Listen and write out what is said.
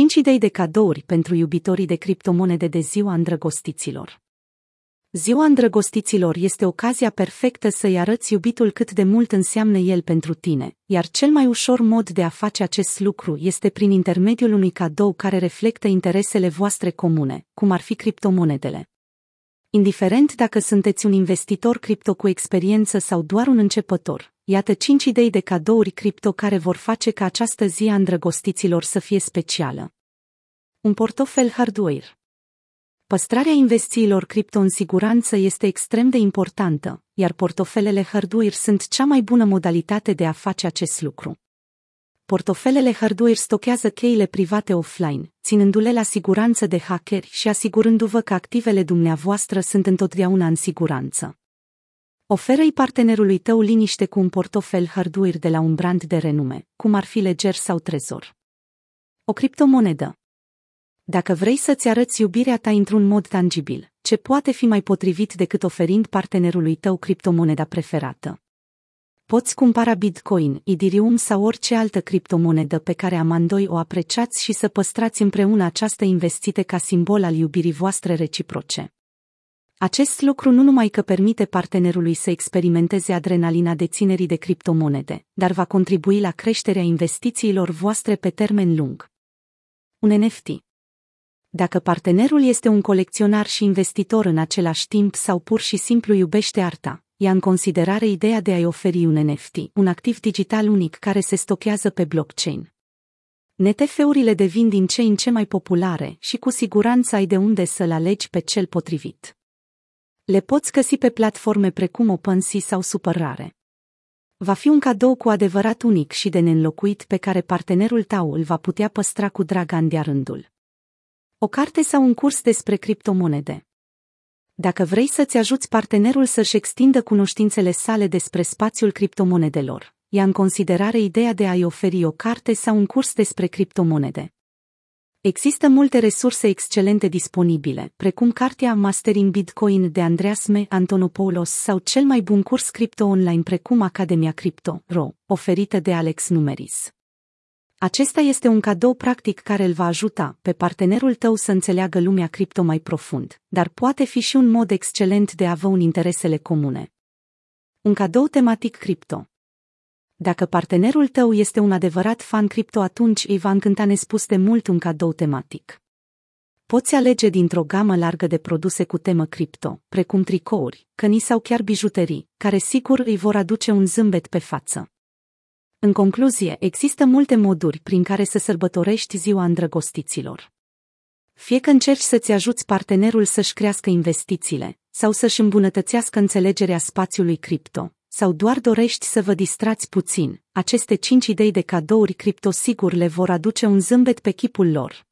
5 idei de cadouri pentru iubitorii de criptomonede de ziua îndrăgostiților. Ziua îndrăgostiților este ocazia perfectă să-i arăți iubitul cât de mult înseamnă el pentru tine, iar cel mai ușor mod de a face acest lucru este prin intermediul unui cadou care reflectă interesele voastre comune, cum ar fi criptomonedele. Indiferent dacă sunteți un investitor cripto cu experiență sau doar un începător, iată 5 idei de cadouri cripto care vor face ca această zi a îndrăgostiților să fie specială. Un portofel hardware Păstrarea investițiilor cripto în siguranță este extrem de importantă, iar portofelele hardware sunt cea mai bună modalitate de a face acest lucru. Portofelele hardware stochează cheile private offline, ținându-le la siguranță de hackeri și asigurându-vă că activele dumneavoastră sunt întotdeauna în siguranță. Oferă-i partenerului tău liniște cu un portofel hardware de la un brand de renume, cum ar fi Ledger sau Trezor. O criptomonedă dacă vrei să-ți arăți iubirea ta într-un mod tangibil, ce poate fi mai potrivit decât oferind partenerului tău criptomoneda preferată? Poți cumpăra Bitcoin, Ethereum sau orice altă criptomonedă pe care amândoi o apreciați și să păstrați împreună această investite ca simbol al iubirii voastre reciproce. Acest lucru nu numai că permite partenerului să experimenteze adrenalina deținerii de criptomonede, dar va contribui la creșterea investițiilor voastre pe termen lung. Un NFT dacă partenerul este un colecționar și investitor în același timp sau pur și simplu iubește arta, ia în considerare ideea de a-i oferi un NFT, un activ digital unic care se stochează pe blockchain. NTF-urile devin din ce în ce mai populare și cu siguranță ai de unde să-l alegi pe cel potrivit. Le poți găsi pe platforme precum OpenSea sau Superrare. Va fi un cadou cu adevărat unic și de neînlocuit pe care partenerul tău îl va putea păstra cu drag an de rândul. O carte sau un curs despre criptomonede. Dacă vrei să-ți ajuți partenerul să-și extindă cunoștințele sale despre spațiul criptomonedelor, ia în considerare ideea de a-i oferi o carte sau un curs despre criptomonede. Există multe resurse excelente disponibile, precum cartea Mastering Bitcoin de Andreas M. Antonopoulos sau cel mai bun curs cripto online precum Academia Crypto, RO, oferită de Alex Numeris. Acesta este un cadou practic care îl va ajuta pe partenerul tău să înțeleagă lumea cripto mai profund, dar poate fi și un mod excelent de a avea un interesele comune. Un cadou tematic cripto. Dacă partenerul tău este un adevărat fan cripto, atunci îi va încânta nespus de mult un cadou tematic. Poți alege dintr-o gamă largă de produse cu temă cripto, precum tricouri, căni sau chiar bijuterii, care sigur îi vor aduce un zâmbet pe față. În concluzie, există multe moduri prin care să sărbătorești ziua îndrăgostiților. Fie că încerci să-ți ajuți partenerul să-și crească investițiile, sau să-și îmbunătățească înțelegerea spațiului cripto, sau doar dorești să vă distrați puțin, aceste cinci idei de cadouri cripto sigur le vor aduce un zâmbet pe chipul lor.